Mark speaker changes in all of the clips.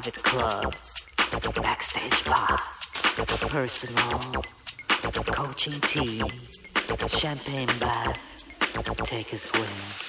Speaker 1: private clubs, backstage pass, personal, coaching team, champagne bath, take a swing.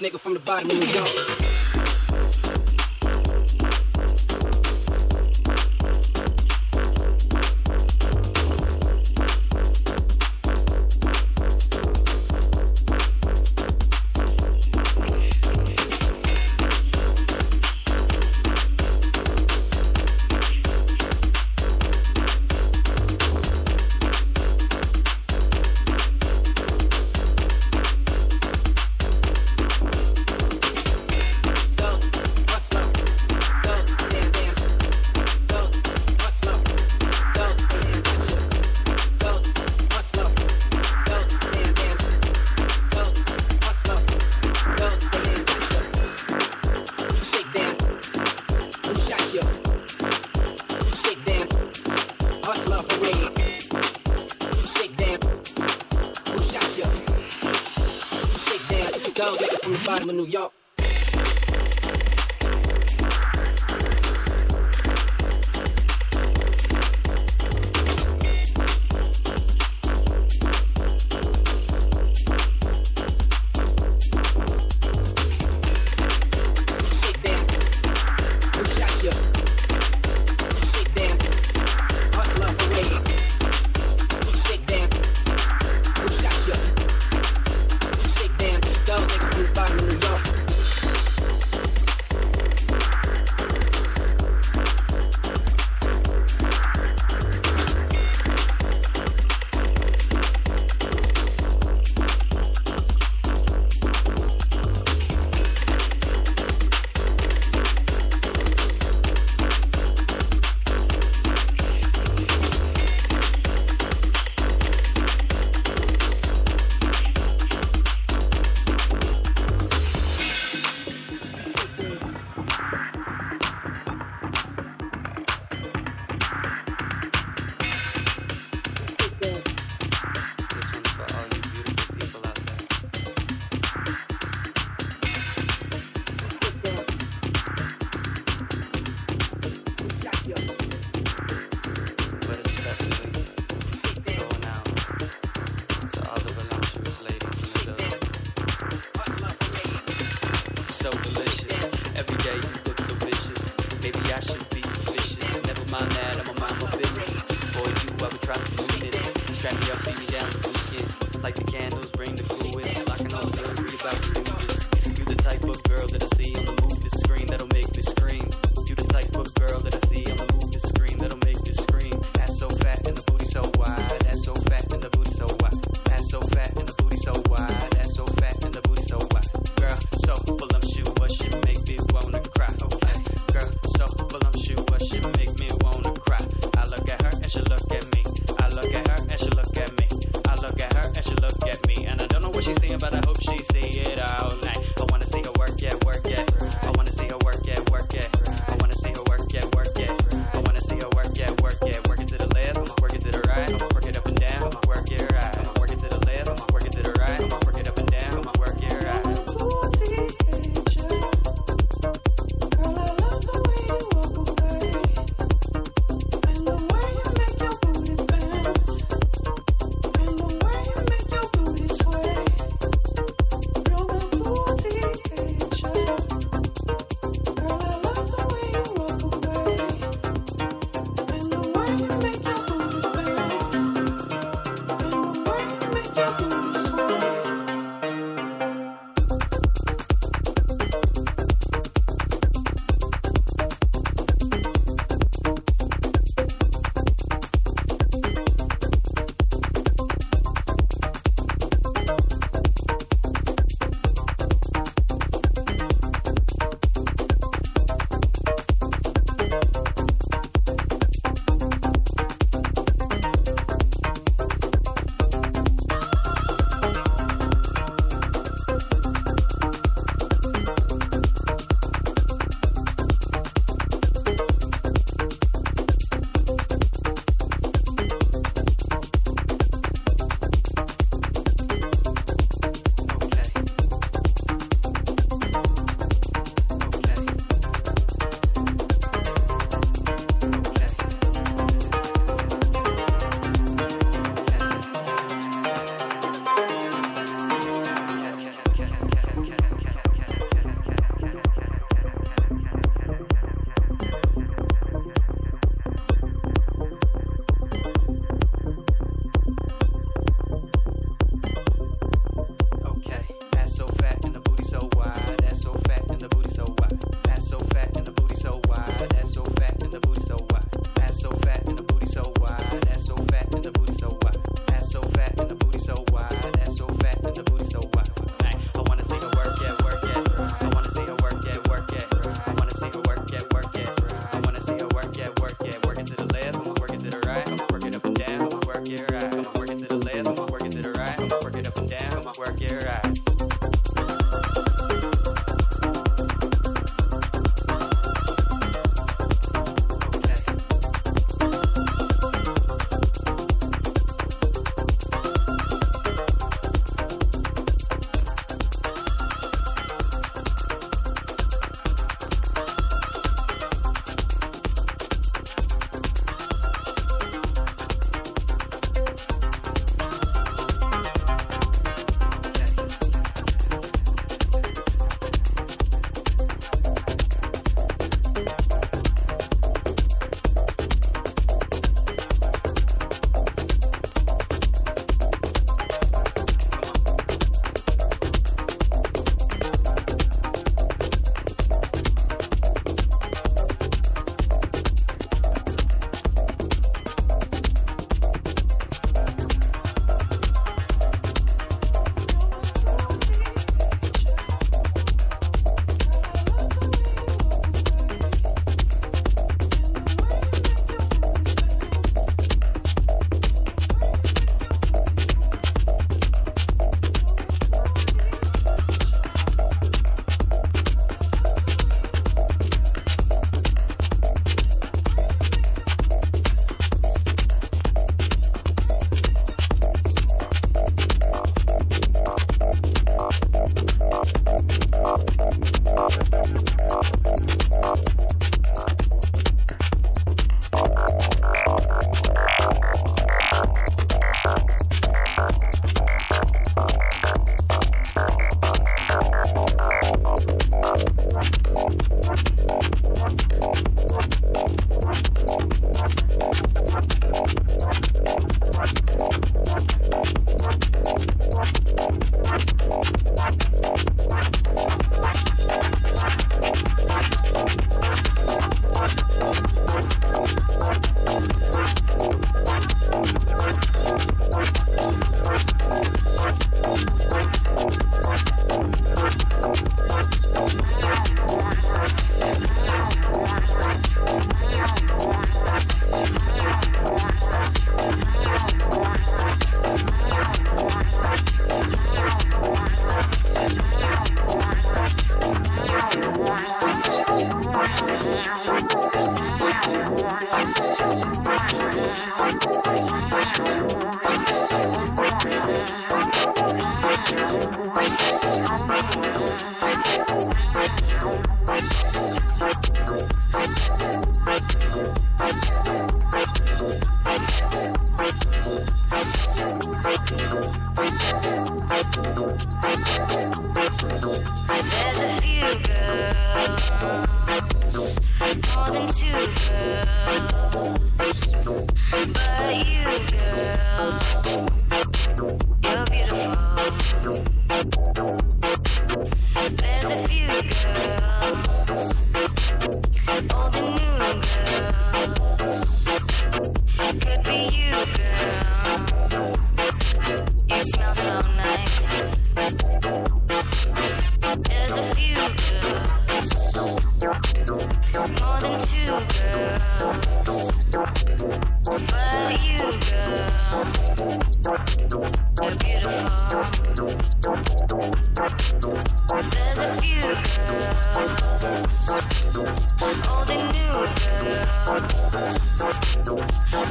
Speaker 2: Nigga from the bottom of New York.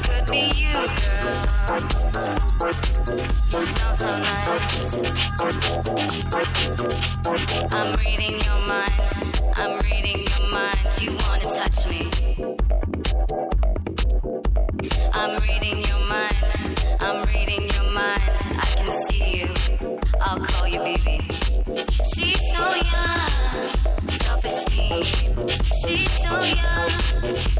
Speaker 3: Could be you, girl. You smell so nice. I'm reading your mind. I'm reading your mind. You wanna touch me? I'm reading your mind. I'm reading your mind. I can see you. I'll call you baby. She's so young, self-esteem. She's so young.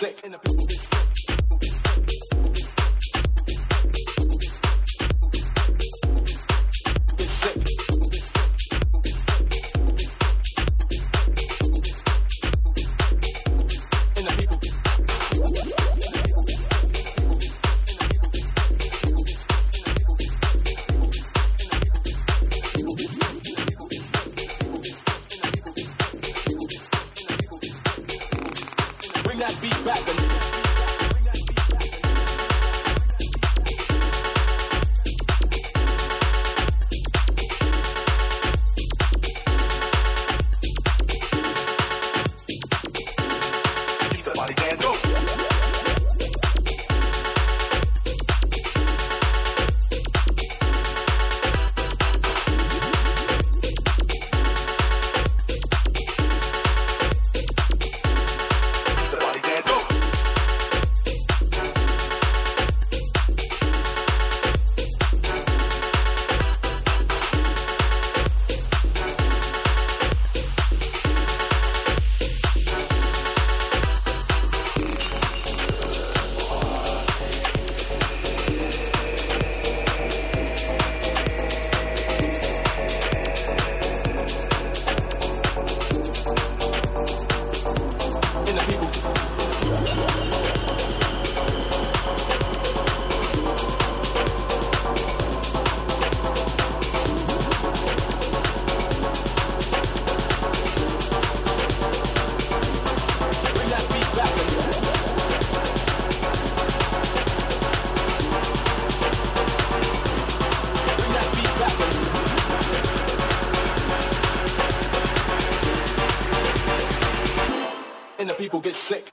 Speaker 2: sick. Get sick.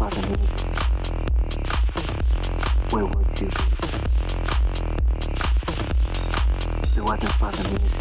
Speaker 4: Father, where would you be? There wasn't
Speaker 5: Father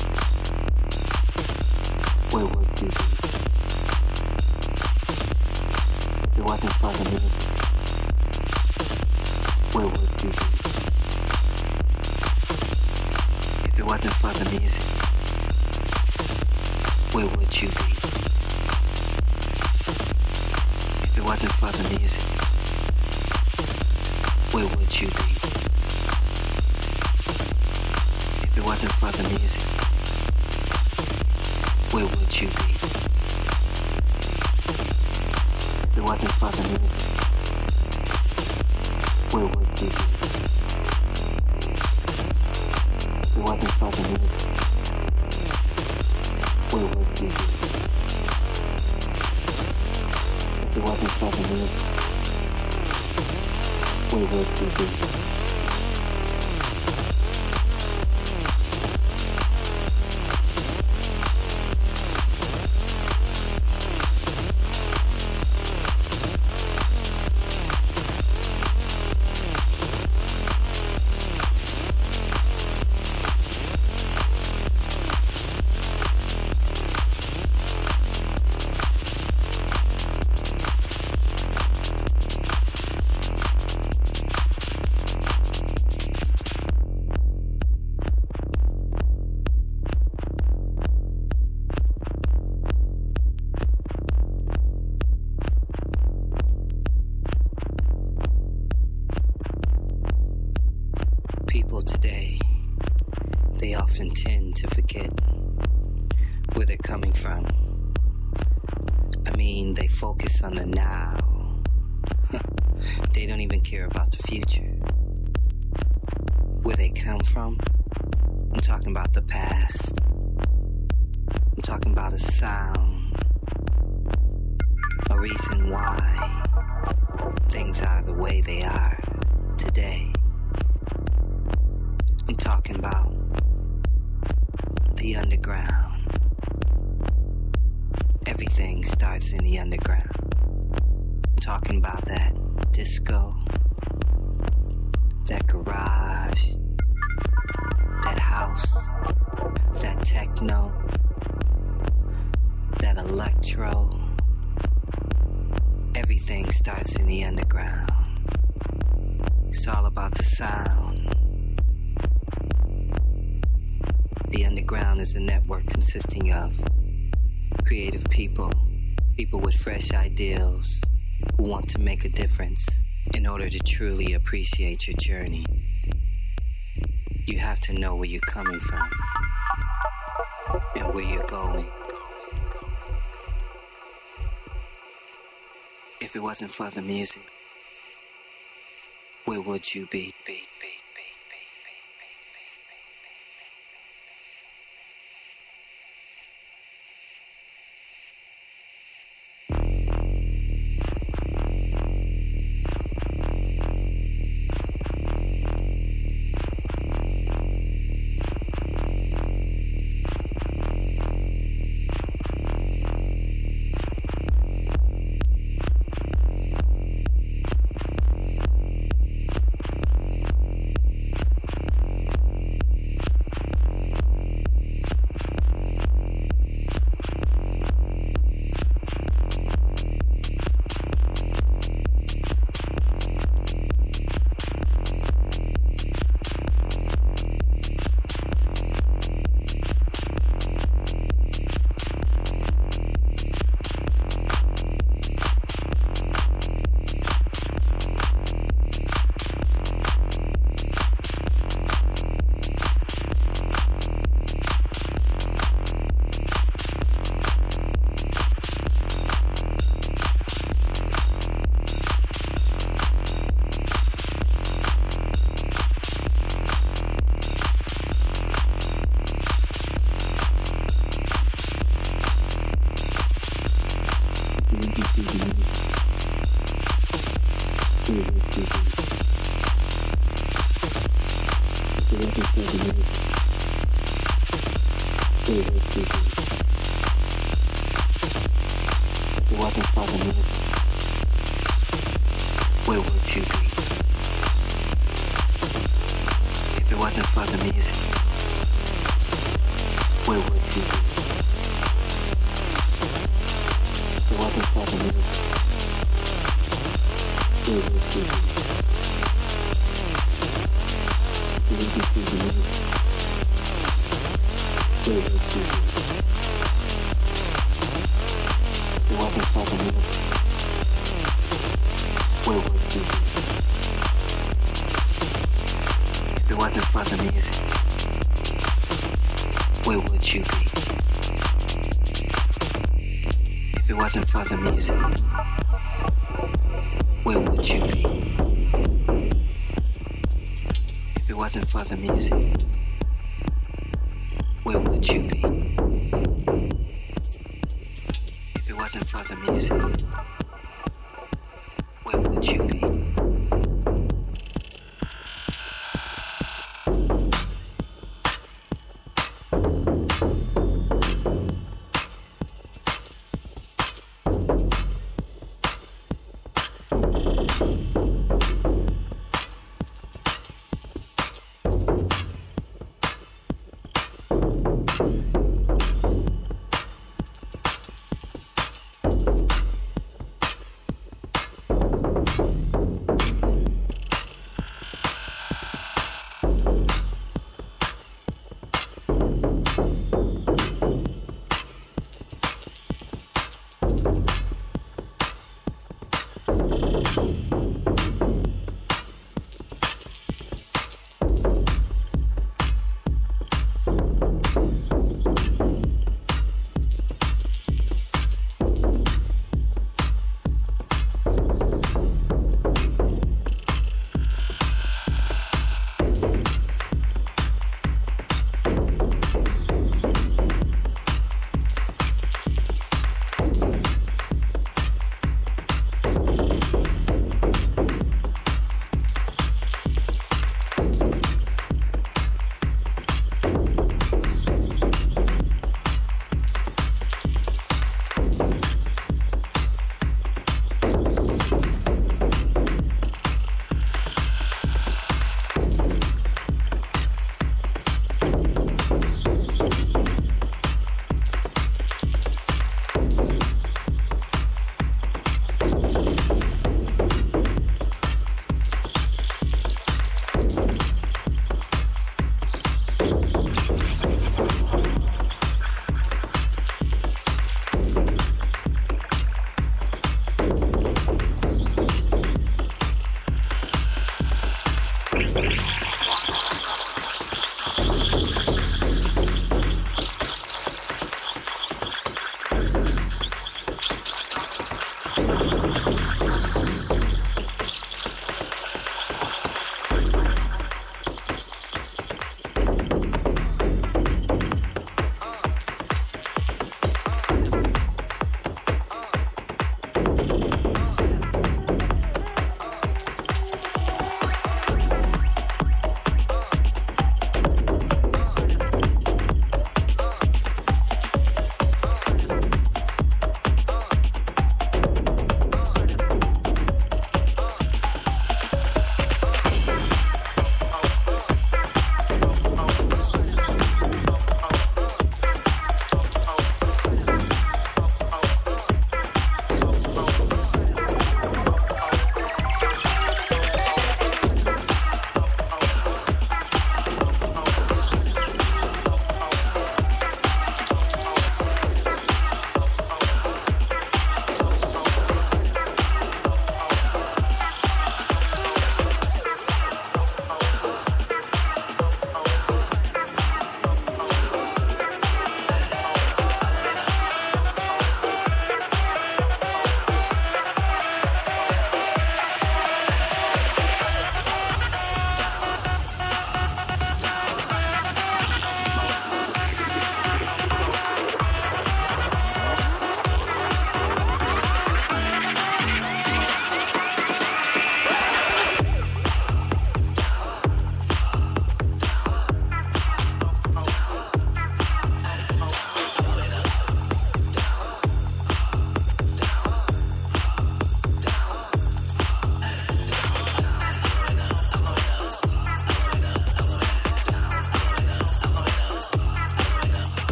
Speaker 5: starts in the underground. It's all about the sound. The underground is a network consisting of creative people, people with fresh ideals who want to make a difference in order to truly appreciate your journey. You have to know where you're coming from and where you're going. If it wasn't for the music, where would you be? be? be?
Speaker 6: If it wasn't for the music, where would you be? If it wasn't for the music, where would you
Speaker 7: be? If it wasn't for the
Speaker 6: music.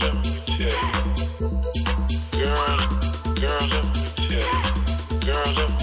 Speaker 6: Girl, let me tell you. Girl, let me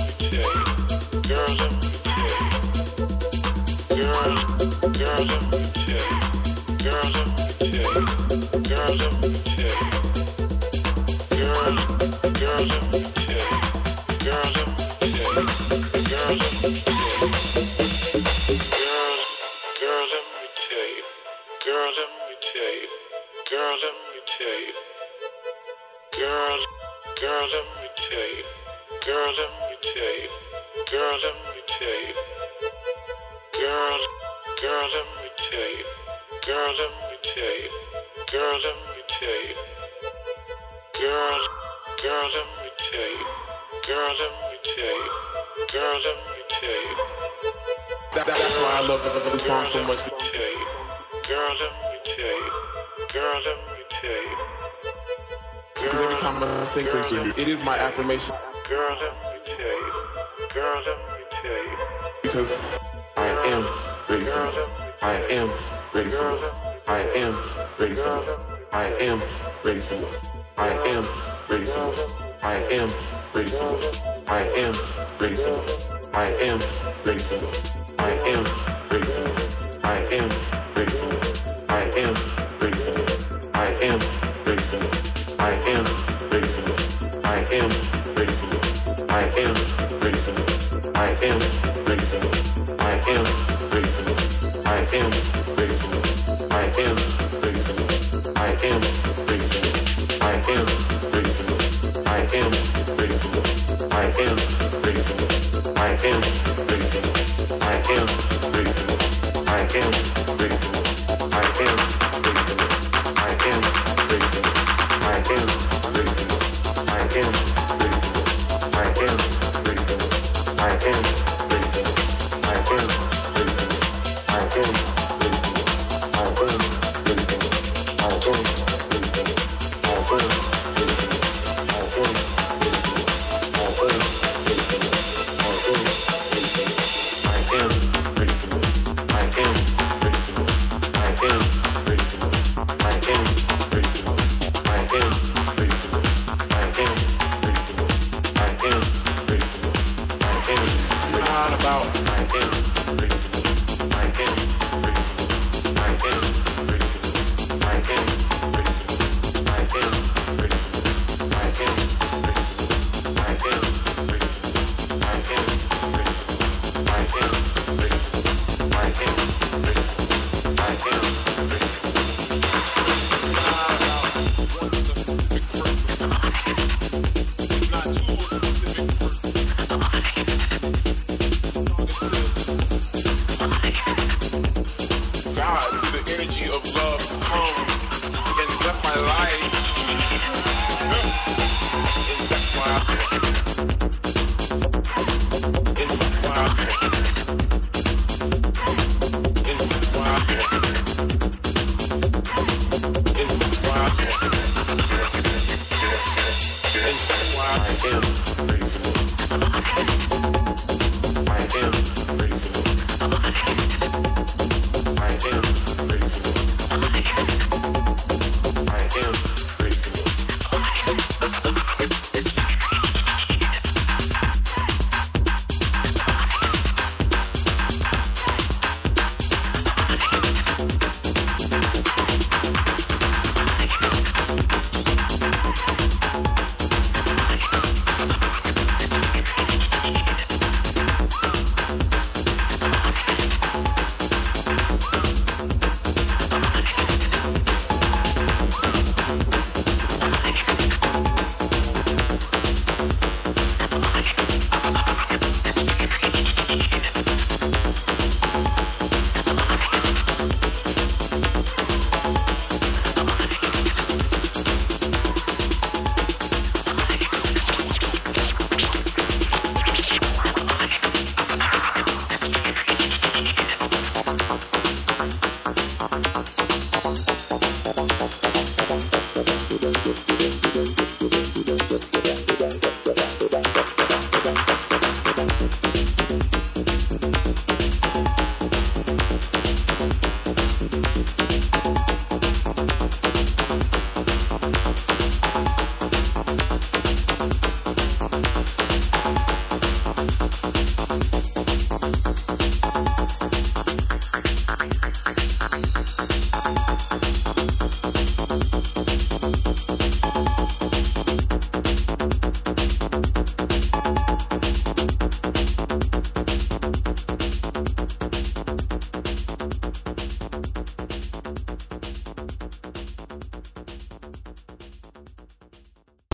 Speaker 6: information.